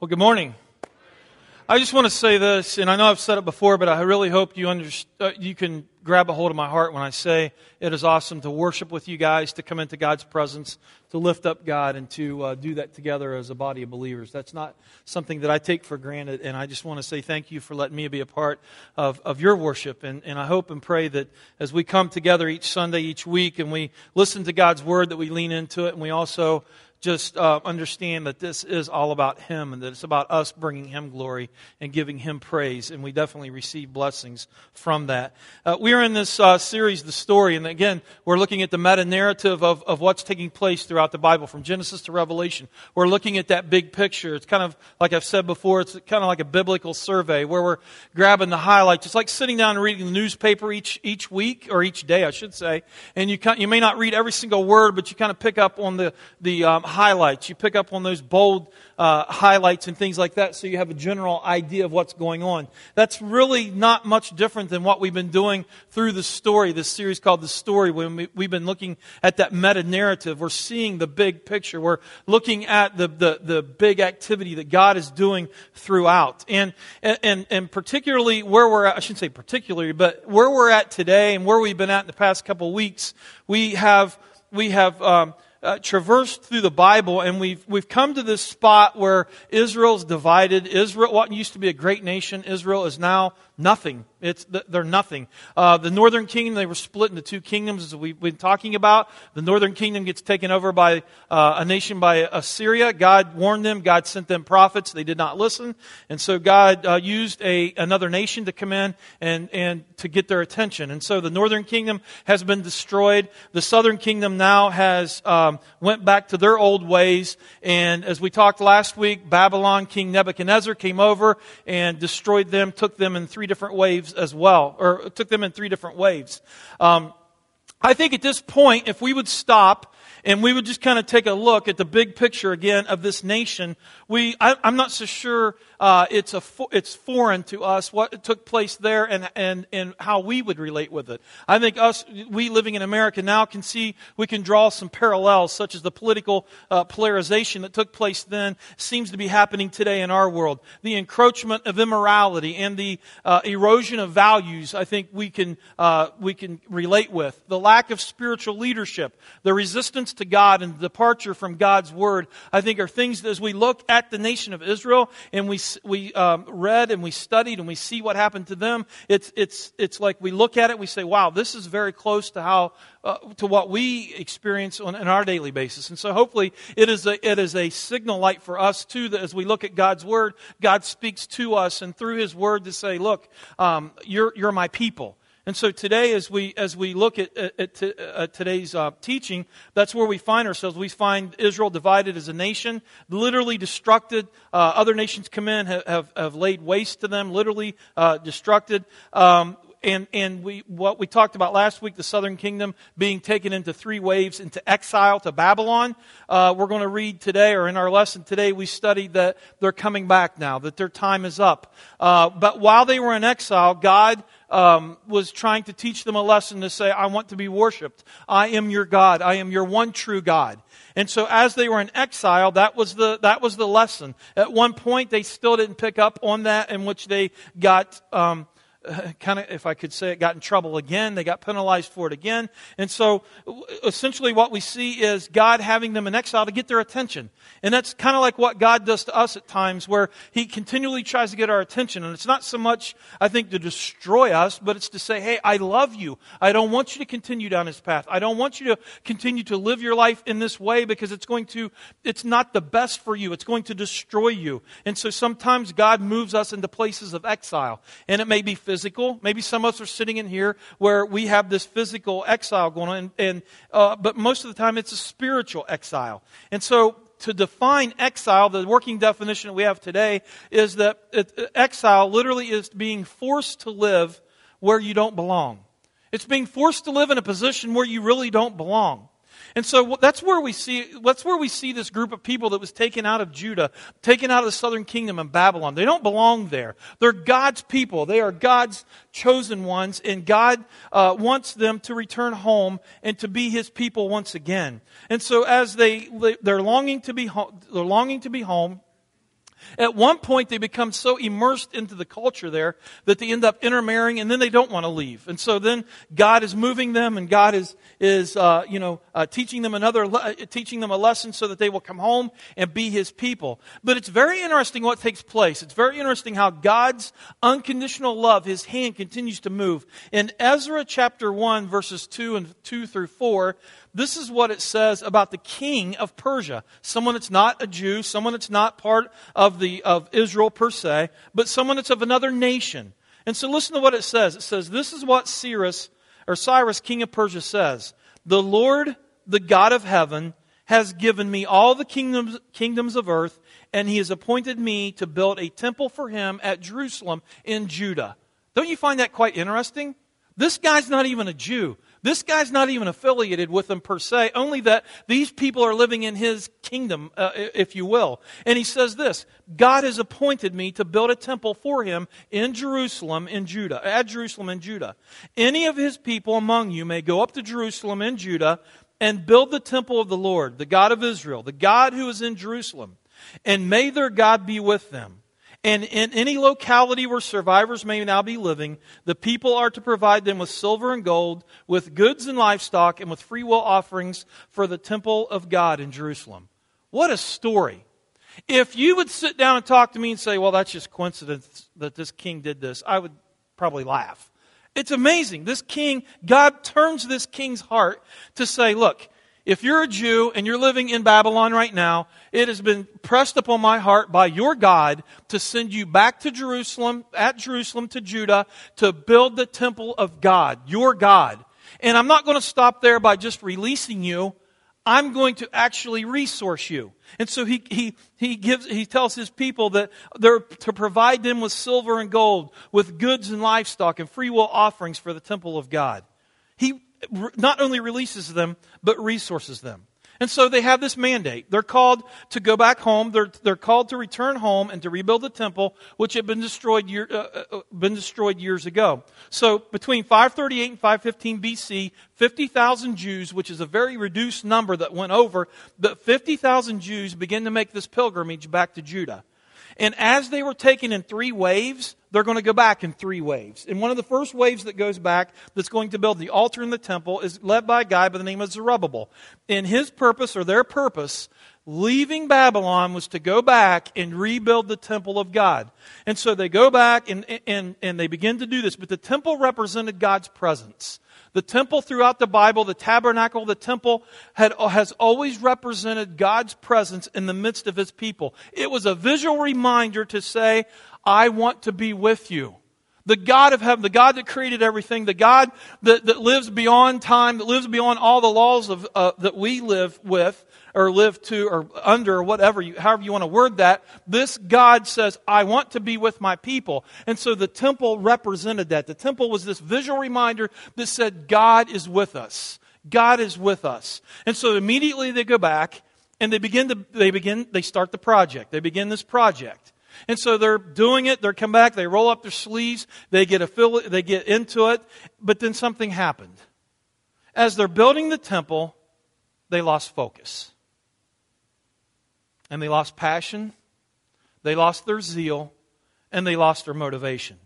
Well, good morning. I just want to say this, and I know I've said it before, but I really hope you, underst- uh, you can grab a hold of my heart when I say it is awesome to worship with you guys, to come into God's presence, to lift up God, and to uh, do that together as a body of believers. That's not something that I take for granted, and I just want to say thank you for letting me be a part of, of your worship. And, and I hope and pray that as we come together each Sunday, each week, and we listen to God's Word, that we lean into it, and we also just uh, understand that this is all about Him and that it's about us bringing Him glory and giving Him praise. And we definitely receive blessings from that. Uh, we are in this uh, series, The Story, and again, we're looking at the meta narrative of, of what's taking place throughout the Bible from Genesis to Revelation. We're looking at that big picture. It's kind of, like I've said before, it's kind of like a biblical survey where we're grabbing the highlights. It's like sitting down and reading the newspaper each, each week, or each day, I should say. And you, you may not read every single word, but you kind of pick up on the, the um, highlights. You pick up on those bold uh, highlights and things like that so you have a general idea of what's going on. That's really not much different than what we've been doing through the story, this series called The Story, when we, we've been looking at that meta narrative. We're seeing the big picture. We're looking at the, the, the big activity that God is doing throughout. And, and, and particularly where we're at, I shouldn't say particularly, but where we're at today and where we've been at in the past couple weeks, we have, we have, um, uh, traversed through the Bible, and we've we've come to this spot where Israel's divided. Israel, what used to be a great nation, Israel is now nothing. It's, they're nothing. Uh, the northern kingdom, they were split into two kingdoms, as we've been talking about. The northern kingdom gets taken over by uh, a nation by Assyria. God warned them. God sent them prophets. They did not listen. And so God uh, used a, another nation to come in and, and to get their attention. And so the northern kingdom has been destroyed. The southern kingdom now has um, went back to their old ways. And as we talked last week, Babylon, King Nebuchadnezzar came over and destroyed them, took them in three different waves as well, or took them in three different waves. Um, I think at this point, if we would stop and we would just kind of take a look at the big picture again of this nation, we, I, am not so sure uh, it's, a, it's foreign to us what took place there and, and, and how we would relate with it. I think us, we living in America now can see, we can draw some parallels, such as the political uh, polarization that took place then seems to be happening today in our world. The encroachment of immorality and the uh, erosion of values, I think we can, uh, we can relate with. The lack of spiritual leadership, the resistance to God and the departure from God's word, I think are things as we look at the nation of Israel and we we um, read and we studied and we see what happened to them, it's, it's, it's like we look at it, we say, wow, this is very close to how, uh, to what we experience on, on our daily basis. And so hopefully it is a, it is a signal light for us too that as we look at God's Word, God speaks to us and through His Word to say, look, um, you're, you're my people. And so today, as we, as we look at, at, at today's uh, teaching, that's where we find ourselves. We find Israel divided as a nation, literally destructed. Uh, other nations come in, have, have, have, laid waste to them, literally uh, destructed. Um, and, and we, what we talked about last week, the southern kingdom being taken into three waves into exile to Babylon. Uh, we're going to read today, or in our lesson today, we studied that they're coming back now, that their time is up. Uh, but while they were in exile, God um, was trying to teach them a lesson to say, I want to be worshiped. I am your God. I am your one true God. And so as they were in exile, that was the, that was the lesson. At one point, they still didn't pick up on that in which they got, um, kind of, if I could say it, got in trouble again. They got penalized for it again. And so essentially what we see is God having them in exile to get their attention. And that's kind of like what God does to us at times where He continually tries to get our attention. And it's not so much, I think, to destroy us, but it's to say, hey, I love you. I don't want you to continue down this path. I don't want you to continue to live your life in this way because it's going to, it's not the best for you. It's going to destroy you. And so sometimes God moves us into places of exile. And it may be physical. Maybe some of us are sitting in here where we have this physical exile going on, and, and uh, but most of the time it's a spiritual exile. And so to define exile, the working definition that we have today is that it, exile literally is being forced to live where you don't belong. It's being forced to live in a position where you really don't belong. And so that's where we see, that's where we see this group of people that was taken out of Judah, taken out of the southern kingdom in Babylon. They don't belong there. They're God's people. They are God's chosen ones, and God uh, wants them to return home and to be His people once again. And so as they, they're longing to be home, they're longing to be home, At one point, they become so immersed into the culture there that they end up intermarrying and then they don't want to leave. And so then God is moving them and God is, is uh, you know, uh, teaching them another, le- teaching them a lesson so that they will come home and be His people. But it's very interesting what takes place. It's very interesting how God's unconditional love, His hand continues to move. In Ezra chapter 1, verses 2 and 2 through 4, this is what it says about the king of Persia. Someone that's not a Jew, someone that's not part of, the, of Israel per se, but someone that's of another nation. And so listen to what it says. It says, This is what Cyrus, or Cyrus, king of Persia, says The Lord, the God of heaven, has given me all the kingdoms, kingdoms of earth, and he has appointed me to build a temple for him at Jerusalem in Judah. Don't you find that quite interesting? This guy's not even a Jew. This guy's not even affiliated with them per se, only that these people are living in his kingdom, uh, if you will. And he says this God has appointed me to build a temple for him in Jerusalem, in Judah, at Jerusalem in Judah. Any of his people among you may go up to Jerusalem in Judah and build the temple of the Lord, the God of Israel, the God who is in Jerusalem. And may their God be with them. And in any locality where survivors may now be living, the people are to provide them with silver and gold, with goods and livestock, and with free will offerings for the temple of God in Jerusalem. What a story. If you would sit down and talk to me and say, well, that's just coincidence that this king did this, I would probably laugh. It's amazing. This king, God turns this king's heart to say, look, if you're a Jew and you're living in Babylon right now, it has been pressed upon my heart by your God to send you back to Jerusalem, at Jerusalem to Judah, to build the temple of God, your God. And I'm not going to stop there by just releasing you. I'm going to actually resource you. And so he, he, he gives, he tells his people that they're to provide them with silver and gold, with goods and livestock and free will offerings for the temple of God. He not only releases them, but resources them. And so they have this mandate. They're called to go back home. They're, they're called to return home and to rebuild the temple, which had been destroyed, year, uh, uh, uh been destroyed years ago. So between 538 and 515 BC, 50,000 Jews, which is a very reduced number that went over, but 50,000 Jews began to make this pilgrimage back to Judah. And as they were taken in three waves, they're going to go back in three waves. And one of the first waves that goes back that's going to build the altar in the temple is led by a guy by the name of Zerubbabel. And his purpose, or their purpose, leaving Babylon was to go back and rebuild the temple of God. And so they go back and, and, and they begin to do this. But the temple represented God's presence. The temple throughout the Bible, the tabernacle, the temple had, has always represented God's presence in the midst of his people. It was a visual reminder to say, I want to be with you. The God of heaven, the God that created everything, the God that, that lives beyond time, that lives beyond all the laws of, uh, that we live with, or live to or under or whatever you, however you want to word that this god says i want to be with my people. And so the temple represented that. The temple was this visual reminder that said god is with us. God is with us. And so immediately they go back and they begin to they begin they start the project. They begin this project and so they're doing it. They come back. They roll up their sleeves. They get a they get into it. But then something happened. As they're building the temple they lost focus. And they lost passion, they lost their zeal, and they lost their motivation.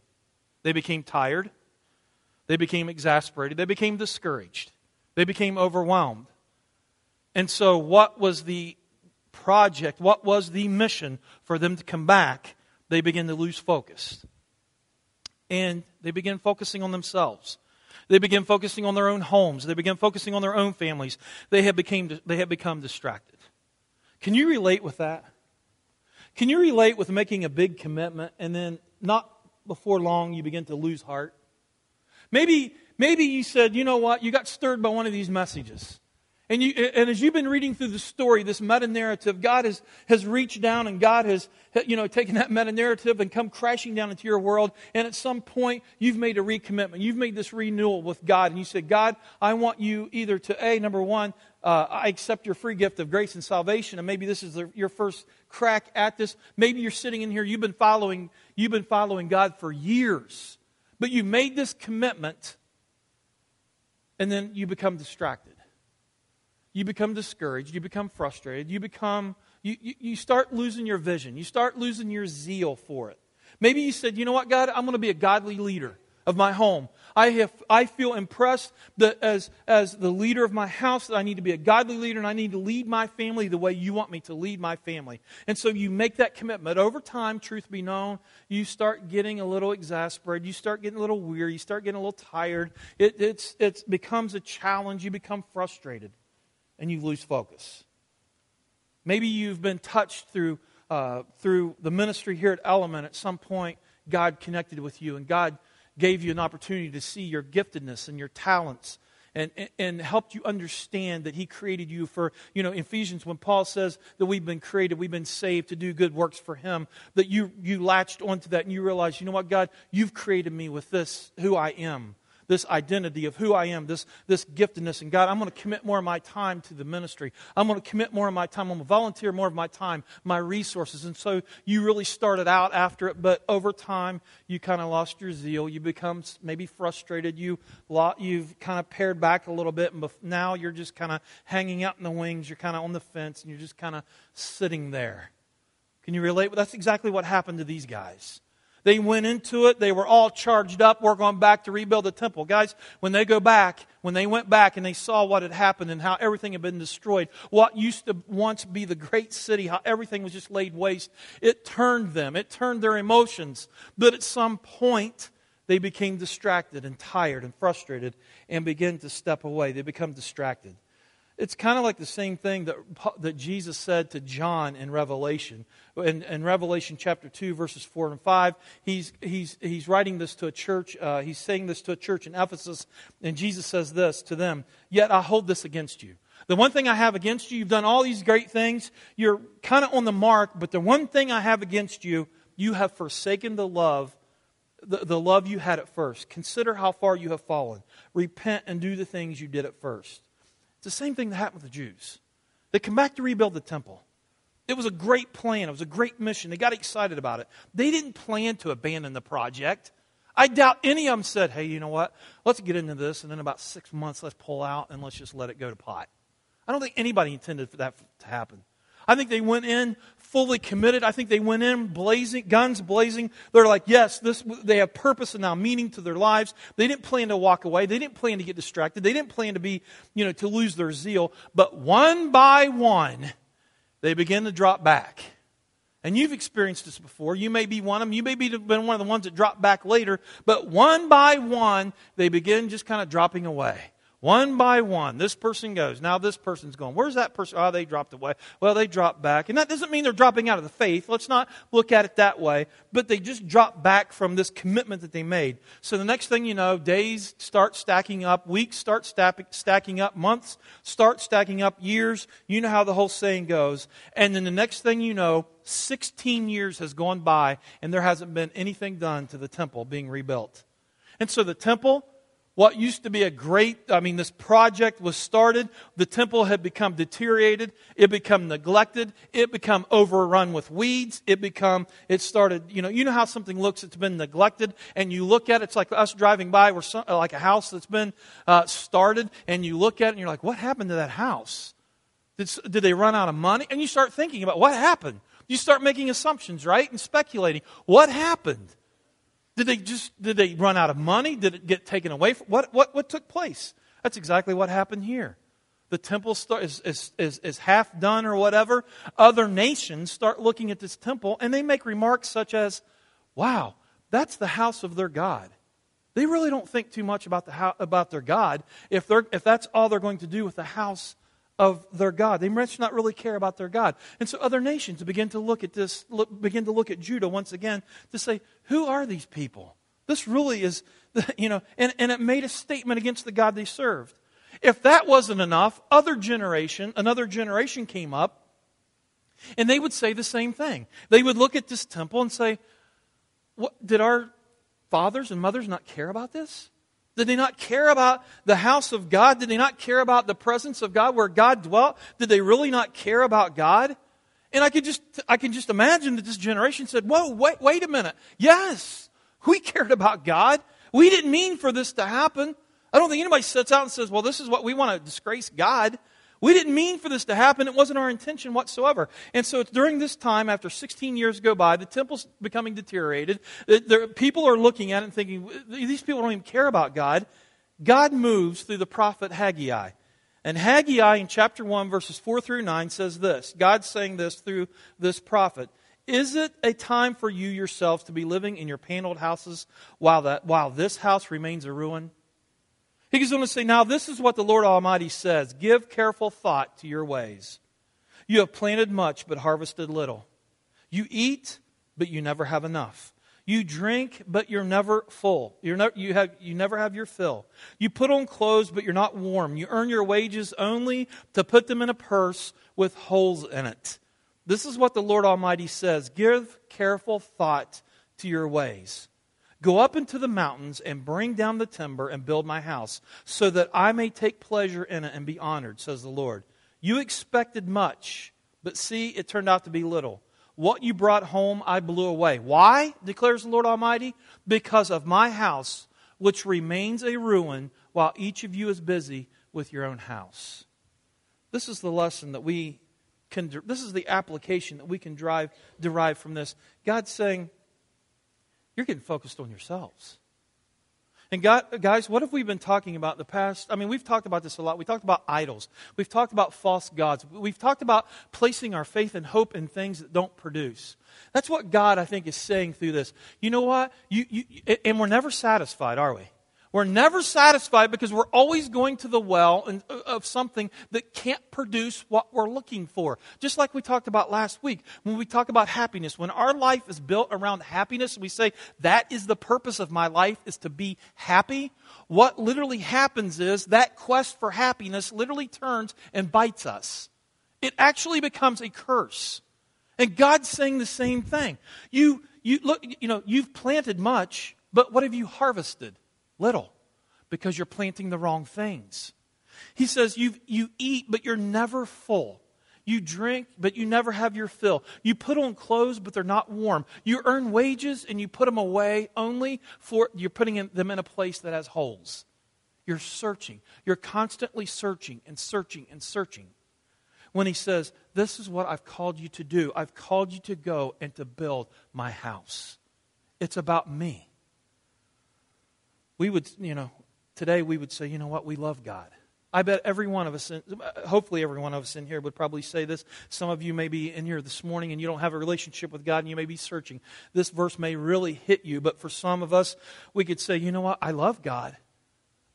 They became tired, they became exasperated, they became discouraged, they became overwhelmed. And so, what was the project? What was the mission for them to come back? They begin to lose focus. And they begin focusing on themselves. They begin focusing on their own homes. They begin focusing on their own families. They have, became, they had become distracted. Can you relate with that? Can you relate with making a big commitment and then not before long you begin to lose heart? Maybe, maybe you said, you know what, you got stirred by one of these messages. And, you, and as you've been reading through the story, this meta narrative, God has, has reached down and God has you know, taken that meta narrative and come crashing down into your world. And at some point, you've made a recommitment. You've made this renewal with God. And you said, God, I want you either to, A, number one, uh, I accept your free gift of grace and salvation. And maybe this is the, your first crack at this. Maybe you're sitting in here, you've been following, you've been following God for years. But you made this commitment, and then you become distracted you become discouraged, you become frustrated, you become you, you, you start losing your vision. You start losing your zeal for it. Maybe you said, you know what, God, I'm going to be a godly leader of my home. I, have, I feel impressed that as, as the leader of my house that I need to be a godly leader and I need to lead my family the way you want me to lead my family. And so you make that commitment. Over time, truth be known, you start getting a little exasperated. You start getting a little weary. You start getting a little tired. It it's, it becomes a challenge. You become frustrated and you lose focus. Maybe you've been touched through, uh, through the ministry here at Element. At some point, God connected with you and God gave you an opportunity to see your giftedness and your talents and, and, and, helped you understand that he created you for, you know, Ephesians, when Paul says that we've been created, we've been saved to do good works for him, that you, you latched onto that and you realized, you know what, God, you've created me with this, who I am this identity of who I am, this, this giftedness. And God, I'm going to commit more of my time to the ministry. I'm going to commit more of my time. I'm going to volunteer more of my time, my resources. And so you really started out after it, but over time, you kind of lost your zeal. You become maybe frustrated. You, you've kind of pared back a little bit, and now you're just kind of hanging out in the wings. You're kind of on the fence, and you're just kind of sitting there. Can you relate? That's exactly what happened to these guys. They went into it. They were all charged up. We're going back to rebuild the temple. Guys, when they go back, when they went back and they saw what had happened and how everything had been destroyed, what used to once be the great city, how everything was just laid waste, it turned them. It turned their emotions. But at some point, they became distracted and tired and frustrated and began to step away. They become distracted. It's kind of like the same thing that, that Jesus said to John in Revelation. In, in Revelation chapter 2, verses 4 and 5, he's, he's, he's writing this to a church. Uh, he's saying this to a church in Ephesus, and Jesus says this to them Yet I hold this against you. The one thing I have against you, you've done all these great things. You're kind of on the mark, but the one thing I have against you, you have forsaken the love, the, the love you had at first. Consider how far you have fallen. Repent and do the things you did at first. It's the same thing that happened with the Jews. They come back to rebuild the temple. It was a great plan. It was a great mission. They got excited about it. They didn't plan to abandon the project. I doubt any of them said, hey, you know what? Let's get into this, and then about six months, let's pull out and let's just let it go to pot. I don't think anybody intended for that to happen. I think they went in fully committed. I think they went in blazing, guns blazing. They're like, yes, this, they have purpose and now meaning to their lives. They didn't plan to walk away. They didn't plan to get distracted. They didn't plan to be, you know, to lose their zeal. But one by one, they begin to drop back. And you've experienced this before. You may be one of them. You may be been one of the ones that drop back later. But one by one, they begin just kind of dropping away. One by one, this person goes. Now this person's going. Where's that person? Oh, they dropped away. Well, they dropped back. And that doesn't mean they're dropping out of the faith. Let's not look at it that way. But they just drop back from this commitment that they made. So the next thing you know, days start stacking up, weeks start stacking up, months start stacking up, years. You know how the whole saying goes. And then the next thing you know, 16 years has gone by and there hasn't been anything done to the temple being rebuilt. And so the temple what used to be a great, I mean, this project was started. The temple had become deteriorated. It become neglected. It become overrun with weeds. It become, it started, you know, you know how something looks, it's been neglected, and you look at it, it's like us driving by, where some, like a house that's been uh, started, and you look at it and you're like, what happened to that house? Did, did they run out of money? And you start thinking about what happened. You start making assumptions, right? And speculating. What happened? Did they just did they run out of money? Did it get taken away? From, what, what, what took place? That's exactly what happened here. The temple start, is, is, is, is half done or whatever. Other nations start looking at this temple and they make remarks such as, wow, that's the house of their God. They really don't think too much about, the, about their God if, they're, if that's all they're going to do with the house of their God. They must not really care about their God. And so other nations begin to look at this, look, begin to look at Judah once again to say, who are these people? This really is, the, you know, and, and it made a statement against the God they served. If that wasn't enough, other generation, another generation came up, and they would say the same thing. They would look at this temple and say, what, did our fathers and mothers not care about this? Did they not care about the house of God? Did they not care about the presence of God where God dwelt? Did they really not care about God? And I could just, I can just imagine that this generation said, whoa, wait, wait a minute. Yes, we cared about God. We didn't mean for this to happen. I don't think anybody sits out and says, well, this is what we want to disgrace God. We didn't mean for this to happen. It wasn't our intention whatsoever. And so it's during this time, after 16 years go by, the temple's becoming deteriorated. The, people are looking at it and thinking, these people don't even care about God. God moves through the prophet Haggai. And Haggai in chapter 1, verses 4 through 9 says this God's saying this through this prophet. Is it a time for you yourselves to be living in your paneled houses while, that, while this house remains a ruin? He goes on to say, Now this is what the Lord Almighty says Give careful thought to your ways. You have planted much, but harvested little. You eat, but you never have enough. You drink, but you're never full. You're you, have, you never have your fill. You put on clothes, but you're not warm. You earn your wages only to put them in a purse with holes in it. This is what the Lord Almighty says Give careful thought to your ways. Go up into the mountains and bring down the timber and build my house, so that I may take pleasure in it and be honored, says the Lord. You expected much, but see, it turned out to be little. What you brought home, I blew away. Why, declares the Lord Almighty? Because of my house, which remains a ruin, while each of you is busy with your own house. This is the lesson that we can, this is the application that we can drive, derive from this. God's saying, You're getting focused on yourselves. And God, guys, what have we been talking about in the past? I mean, we've talked about this a lot. We talked about idols. We've talked about false gods. We've talked about placing our faith and hope in things that don't produce. That's what God, I think, is saying through this. You know what? You, you, and we're never satisfied, are we? We're never satisfied because we're always going to the well uh, of something that can't produce what we're looking for. Just like we talked about last week when we talk about happiness. When our life is built around happiness, we say, that is the purpose of my life is to be happy. What literally happens is that quest for happiness literally turns and bites us. It actually becomes a curse. And God's saying the same thing. You, you look, you know, you've planted much, but what have you harvested? Little because you're planting the wrong things. He says, you you eat, but you're never full. You drink, but you never have your fill. You put on clothes, but they're not warm. You earn wages and you put them away only for you're putting them in a place that has holes. You're searching. You're constantly searching and searching and searching. When he says, This is what I've called you to do, I've called you to go and to build my house. It's about me we would, you know, today we would say, you know what, we love God. I bet every one of us, hopefully every one of us in here would probably say this. Some of you may be in here this morning and you don't have a relationship with God and you may be searching. This verse may really hit you, but for some of us, we could say, you know what, I love God.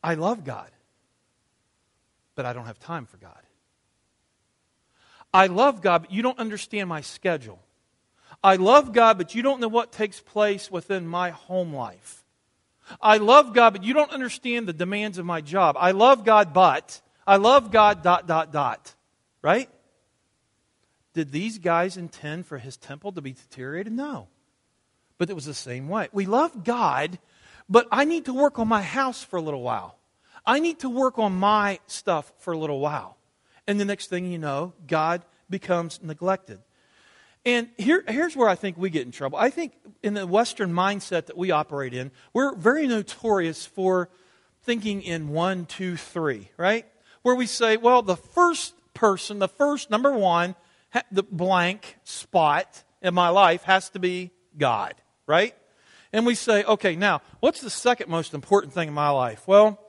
I love God. But I don't have time for God. I love God, but you don't understand my schedule. I love God, but you don't know what takes place within my home life. I love God, but you don't understand the demands of my job. I love God, but I love God, dot, dot, dot. Right? Did these guys intend for his temple to be deteriorated? No. But it was the same way. We love God, but I need to work on my house for a little while. I need to work on my stuff for a little while. And the next thing you know, God becomes neglected. And here, here's where I think we get in trouble. I think in the Western mindset that we operate in, we're very notorious for thinking in one, two, three, right? Where we say, well, the first person, the first number one, the blank spot in my life has to be God, right? And we say, okay, now, what's the second most important thing in my life? Well,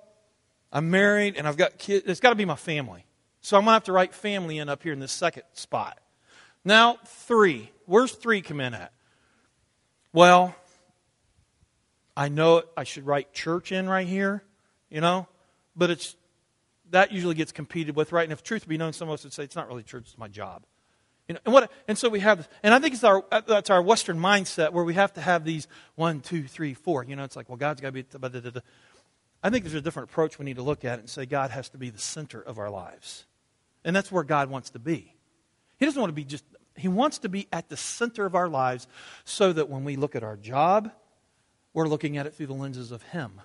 I'm married and I've got kids. It's got to be my family. So I'm going to have to write family in up here in this second spot. Now, three. Where's three come in at? Well, I know I should write church in right here, you know, but it's that usually gets competed with, right? And if truth be known, some of us would say it's not really church; it's my job. You know, and what? And so we have, and I think it's our that's our Western mindset where we have to have these one, two, three, four. You know, it's like, well, God's got to be. Da, da, da, I think there's a different approach we need to look at it and say God has to be the center of our lives, and that's where God wants to be. He doesn't want to be just, He wants to be at the center of our lives so that when we look at our job, we're looking at it through the lenses of Him.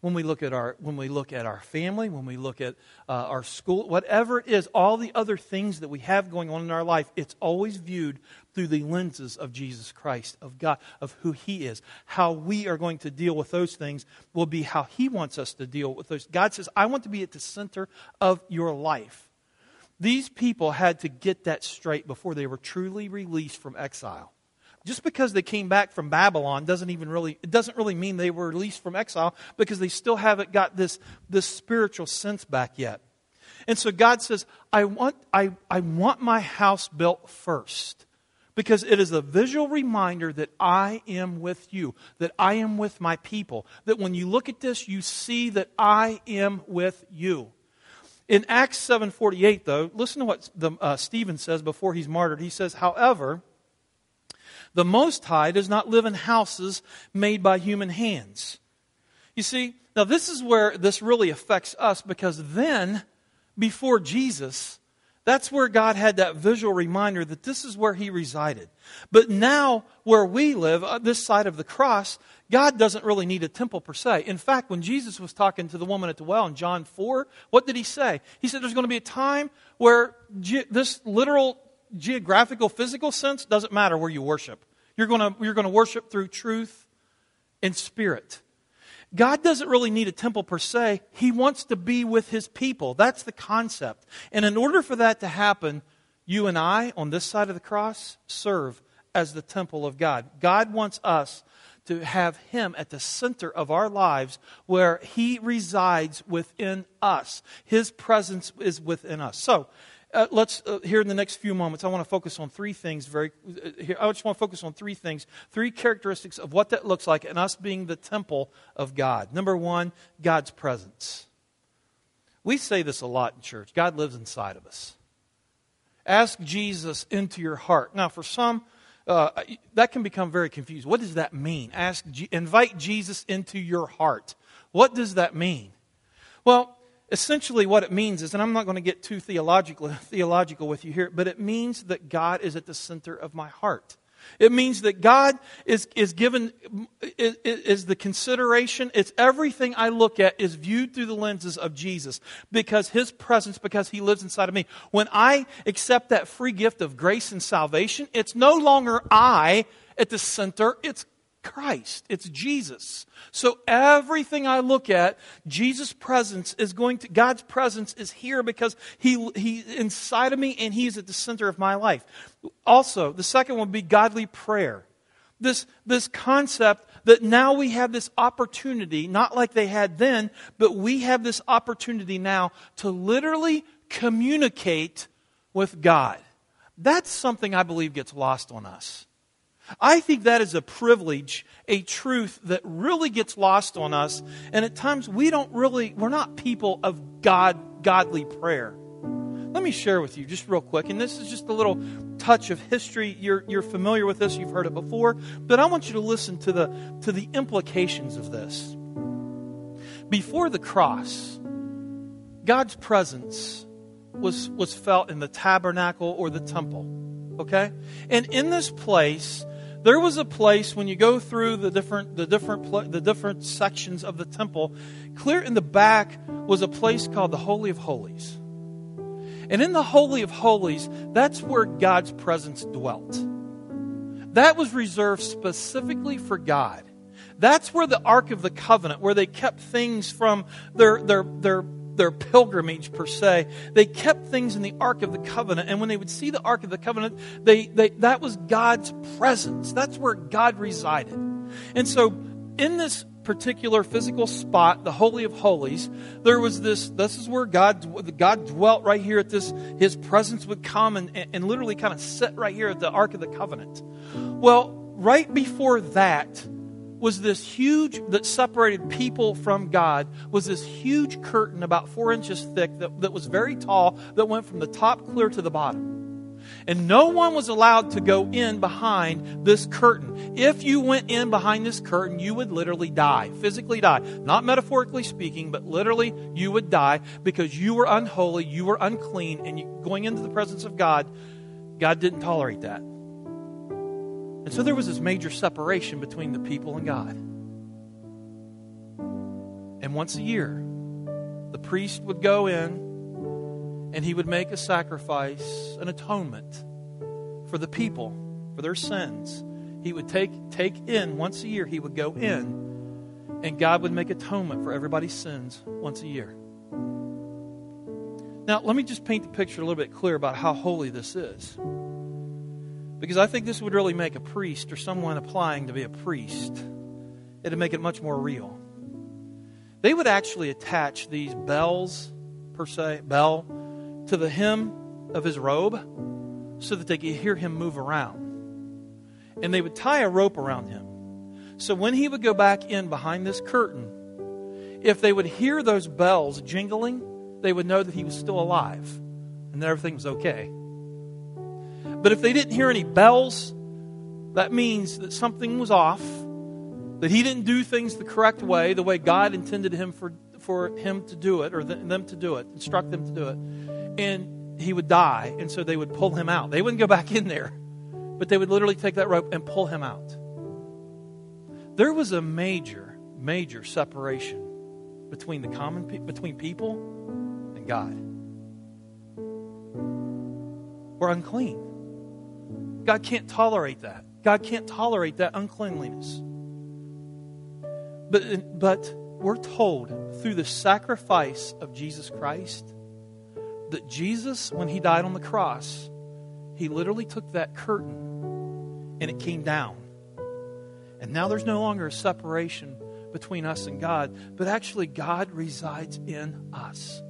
When we look at our, when we look at our family, when we look at uh, our school, whatever it is, all the other things that we have going on in our life, it's always viewed through the lenses of Jesus Christ, of God, of who He is. How we are going to deal with those things will be how He wants us to deal with those. God says, I want to be at the center of your life. These people had to get that straight before they were truly released from exile. Just because they came back from Babylon doesn't even really it doesn't really mean they were released from exile because they still haven't got this, this spiritual sense back yet. And so God says, I want, I, I want my house built first because it is a visual reminder that I am with you, that I am with my people. That when you look at this, you see that I am with you. In Acts 7:48 though, listen to what the, uh, Stephen says before he's martyred. He says, "However, the Most High does not live in houses made by human hands." You see, now this is where this really affects us because then before Jesus, that's where God had that visual reminder that this is where He resided. But now, where we live, uh, this side of the cross, God doesn't really need a temple per se. In fact, when Jesus was talking to the woman at the well in John 4, what did He say? He said there's going to be a time where ge- this literal geographical, physical sense doesn't matter where you worship. You're going to, you're going to worship through truth and spirit. God doesn't really need a temple per se. He wants to be with his people. That's the concept. And in order for that to happen, you and I, on this side of the cross, serve as the temple of God. God wants us to have him at the center of our lives where he resides within us. His presence is within us. So, uh, let's uh, here in the next few moments i want to focus on three things very uh, here, i just want to focus on three things three characteristics of what that looks like and us being the temple of god. Number one god's presence. We say this a lot in church. God lives inside of us. Ask jesus into your heart. Now for some uh, that can become very confused what does that mean? Ask invite jesus into your heart. What does that mean? Well essentially what it means is, and I'm not going to get too theological, theological with you here, but it means that God is at the center of my heart. It means that God is, is given, is, is, the consideration, it's everything I look at is viewed through the lenses of Jesus because His presence, because He lives inside of me. When I accept that free gift of grace and salvation, it's no longer I at the center, it's Christ. It's Jesus. So everything I look at, Jesus' presence is going to, God's presence is here because He, He inside of me and He's at the center of my life. Also, the second one would be godly prayer. This, this concept that now we have this opportunity, not like they had then, but we have this opportunity now to literally communicate with God. That's something I believe gets lost on us. I think that is a privilege, a truth that really gets lost on us. And at times we don't really, we're not people of God, godly prayer. Let me share with you just real quick, and this is just a little touch of history. You're, you're familiar with this, you've heard it before, but I want you to listen to the, to the implications of this. Before the cross, God's presence was, was felt in the tabernacle or the temple. Okay? And in this place, there was a place when you go through the different the different the different sections of the temple clear in the back was a place called the holy of holies. And in the holy of holies that's where god's presence dwelt. That was reserved specifically for god. That's where the ark of the covenant where they kept things from their their their their pilgrimage per se. They kept things in the Ark of the Covenant, and when they would see the Ark of the Covenant, they, they, that was God's presence. That's where God resided. And so, in this particular physical spot, the Holy of Holies, there was this, this is where God, God dwelt right here at this, His presence would come and, and literally kind of sit right here at the Ark of the Covenant. Well, right before that, was this huge, that separated people from God, was this huge curtain about four inches thick that, that was very tall that went from the top clear to the bottom. And no one was allowed to go in behind this curtain. If you went in behind this curtain, you would literally die, physically die. Not metaphorically speaking, but literally you would die because you were unholy, you were unclean, and you, going into the presence of God, God didn't tolerate that. And so there was this major separation between the people and God. And once a year, the priest would go in and he would make a sacrifice, an atonement for the people, for their sins. He would take, take in once a year, he would go in, and God would make atonement for everybody's sins once a year. Now, let me just paint the picture a little bit clear about how holy this is. Because I think this would really make a priest or someone applying to be a priest, it'd make it much more real. They would actually attach these bells, per se, bell, to the hem of his robe so that they could hear him move around. And they would tie a rope around him. So when he would go back in behind this curtain, if they would hear those bells jingling, they would know that he was still alive and that everything was okay. But if they didn't hear any bells, that means that something was off, that he didn't do things the correct way, the way God intended him for, for him to do it, or them to do it, instruct them to do it. And he would die, and so they would pull him out. They wouldn't go back in there, but they would literally take that rope and pull him out. There was a major, major separation between the common between people and God. We're unclean. God can't tolerate that. God can't tolerate that uncleanliness. But, but we're told through the sacrifice of Jesus Christ that Jesus, when he died on the cross, he literally took that curtain and it came down. And now there's no longer a separation between us and God, but actually God resides in us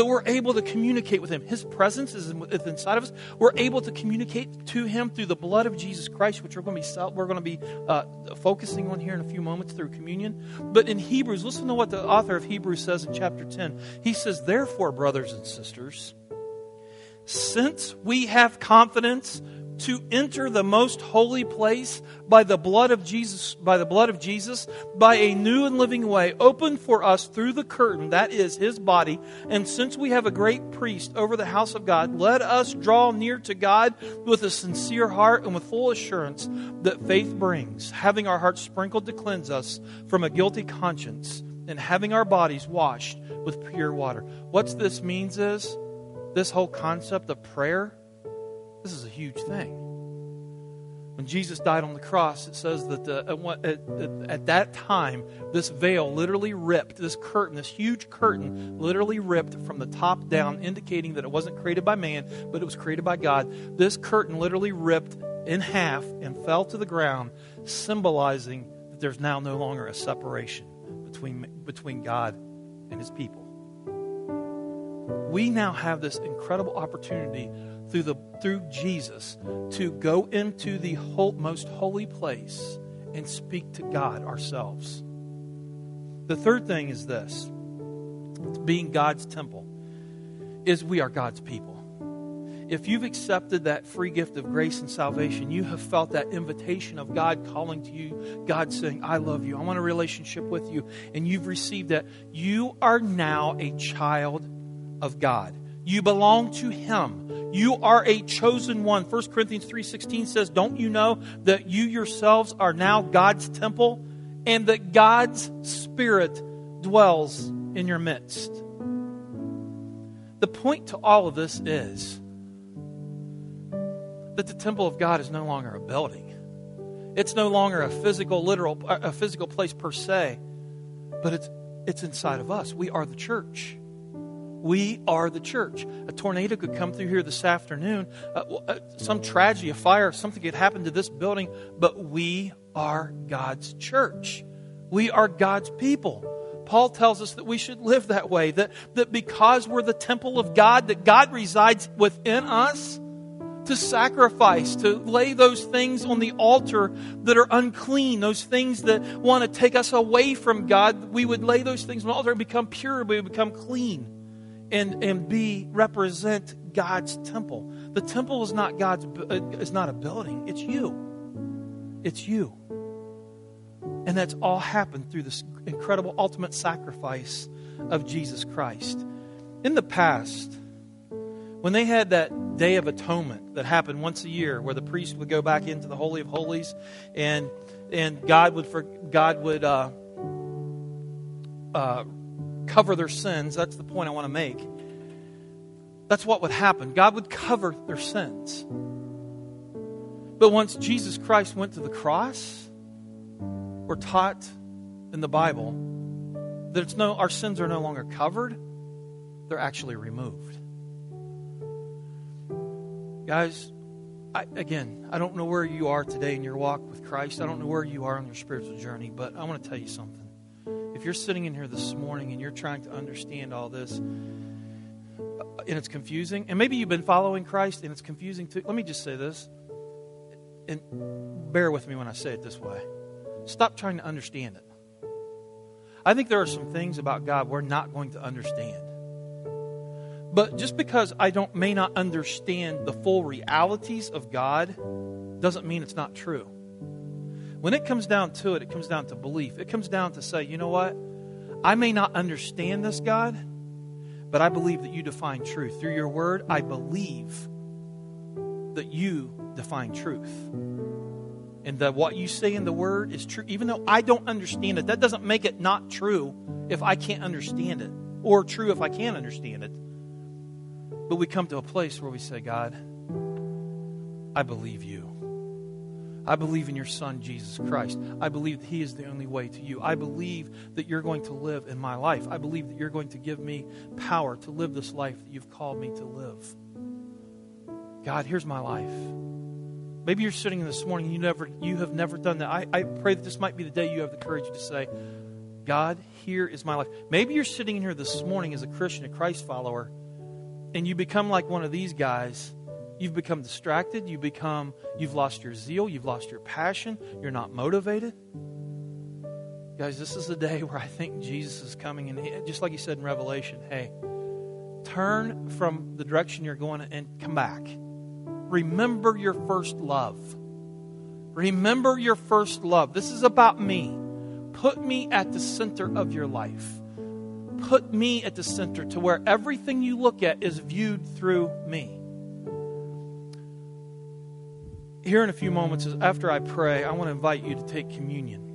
that we're able to communicate with Him. His presence is inside of us. We're able to communicate to Him through the blood of Jesus Christ, which we're going to be we're going to be uh, focusing on here in a few moments through communion. But in Hebrews, listen to what the author of Hebrews says in chapter ten. He says, "Therefore, brothers and sisters, since we have confidence." To enter the most holy place by the blood of Jesus, by the blood of Jesus, by a new and living way opened for us through the curtain, that is his body. And since we have a great priest over the house of God, let us draw near to God with a sincere heart and with full assurance that faith brings, having our hearts sprinkled to cleanse us from a guilty conscience and having our bodies washed with pure water. What this means is this whole concept of prayer this is a huge thing. When Jesus died on the cross, it says that the, at, at, at, that time, this veil literally ripped, this curtain, this huge curtain, literally ripped from the top down, indicating that it wasn't created by man, but it was created by God. This curtain literally ripped in half and fell to the ground, symbolizing that there's now no longer a separation between, between God and his people. We now have this incredible opportunity through, the, through Jesus to go into the whole, most holy place and speak to God ourselves. The third thing is this being God's temple, is we are God's people. If you've accepted that free gift of grace and salvation, you have felt that invitation of God calling to you, God saying, I love you, I want a relationship with you, and you've received that, you are now a child of God. You belong to him. You are a chosen one. 1 Corinthians 3:16 says, "Don't you know that you yourselves are now God's temple and that God's spirit dwells in your midst?" The point to all of this is that the temple of God is no longer a building. It's no longer a physical literal a physical place per se, but it's it's inside of us. We are the church. We are the church. A tornado could come through here this afternoon, uh, uh, some tragedy, a fire, something could happen to this building, but we are God's church. We are God's people. Paul tells us that we should live that way, that, that because we're the temple of God, that God resides within us, to sacrifice, to lay those things on the altar that are unclean, those things that want to take us away from God, we would lay those things on the altar and become pure, we would become clean and, and be represent God's temple. The temple is not God's uh, is not a building. It's you. It's you. And that's all happened through this incredible ultimate sacrifice of Jesus Christ. In the past, when they had that day of atonement that happened once a year where the priest would go back into the holy of holies and and God would for, God would uh, uh, cover their sins. That's the point I want to make. That's what would happen. God would cover their sins. But once Jesus Christ went to the cross, we're taught in the Bible that it's no, our sins are no longer covered, they're actually removed. Guys, I, again, I don't know where you are today in your walk with Christ. I don't know where you are on your spiritual journey, but I want to tell you something. If you're sitting in here this morning and you're trying to understand all this, and it's confusing, and maybe you've been following Christ and it's confusing too, let me just say this, and bear with me when I say it this way. Stop trying to understand it. I think there are some things about God we're not going to understand. But just because I don't may not understand the full realities of God doesn't mean it's not true. When it comes down to it, it comes down to belief. It comes down to say, you know what? I may not understand this, God, but I believe that you define truth. Through your word, I believe that you define truth. And that what you say in the word is true. Even though I don't understand it, that doesn't make it not true if I can't understand it, or true if I can understand it. But we come to a place where we say, God, I believe you. I believe in your Son, Jesus Christ. I believe that He is the only way to you. I believe that you're going to live in my life. I believe that you're going to give me power to live this life that you've called me to live. God, here's my life. Maybe you're sitting in this morning you never you have never done that. I, I pray that this might be the day you have the courage to say, God, here is my life. Maybe you're sitting in here this morning as a Christian, a Christ follower, and you become like one of these guys. You've become distracted, you become you've lost your zeal, you've lost your passion, you're not motivated. Guys, this is the day where I think Jesus is coming and just like he said in Revelation, hey, turn from the direction you're going and come back remember your first love. Remember your first love. This is about me. Put me at the center of your life. Put me at the center to where everything you look at is viewed through me. Here in a few moments, after I pray, I want to invite you to take communion.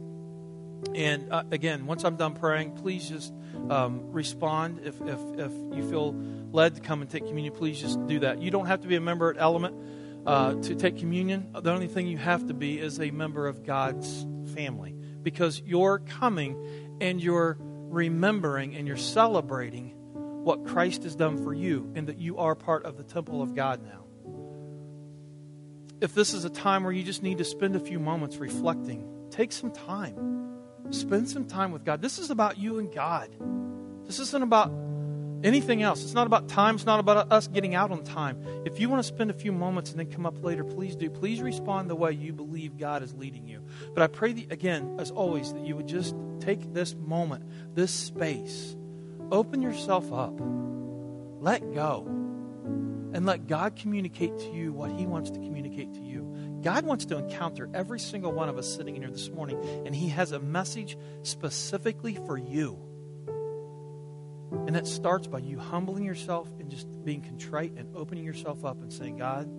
And uh, again, once I'm done praying, please just um, respond. If, if, if you feel led to come and take communion, please just do that. You don't have to be a member at Element uh, to take communion. The only thing you have to be is a member of God's family because you're coming and you're remembering and you're celebrating what Christ has done for you and that you are part of the temple of God now. If this is a time where you just need to spend a few moments reflecting, take some time Spend some time with God. This is about you and God. This isn't about anything else. It's not about time. It's not about us getting out on time. If you want to spend a few moments and then come up later, please do. Please respond the way you believe God is leading you. But I pray, that, again, as always, that you would just take this moment, this space, open yourself up, let go, and let God communicate to you what He wants to communicate to you. God wants to encounter every single one of us sitting in here this morning, and He has a message specifically for you. And that starts by you humbling yourself and just being contrite and opening yourself up and saying, God,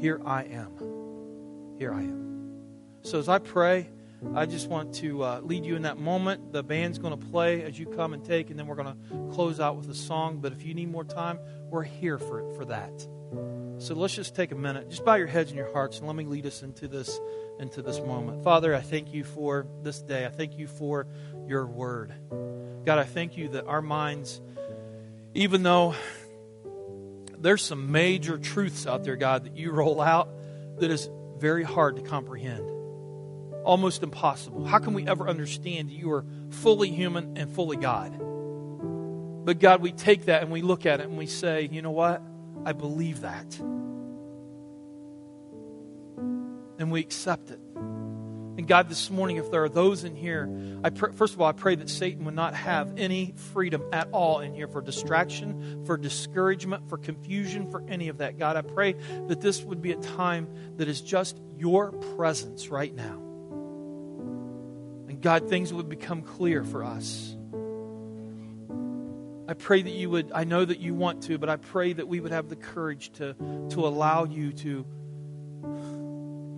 here I am. Here I am. So as I pray, I just want to uh, lead you in that moment. The band's going to play as you come and take, and then we're going to close out with a song. But if you need more time, we're here for, it, for that. So let's just take a minute. Just bow your heads and your hearts and let me lead us into this into this moment. Father, I thank you for this day. I thank you for your word. God, I thank you that our minds even though there's some major truths out there, God, that you roll out that is very hard to comprehend. Almost impossible. How can we ever understand that you are fully human and fully God? But God, we take that and we look at it and we say, you know what? I believe that. And we accept it. And God, this morning, if there are those in here, I pray, first of all, I pray that Satan would not have any freedom at all in here for distraction, for discouragement, for confusion, for any of that. God, I pray that this would be a time that is just your presence right now. God, things would become clear for us. I pray that you would, I know that you want to, but I pray that we would have the courage to, to allow you to,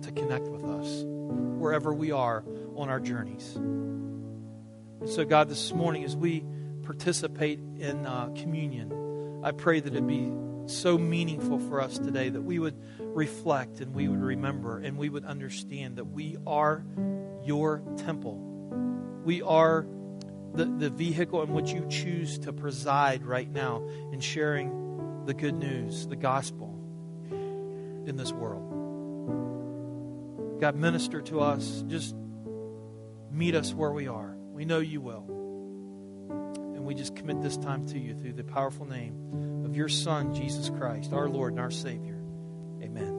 to connect with us wherever we are on our journeys. And so, God, this morning as we participate in uh, communion, I pray that it be so meaningful for us today that we would reflect and we would remember and we would understand that we are your temple. We are the, the vehicle in which you choose to preside right now in sharing the good news, the gospel in this world. God, minister to us. Just meet us where we are. We know you will. And we just commit this time to you through the powerful name of your Son, Jesus Christ, our Lord and our Savior. Amen.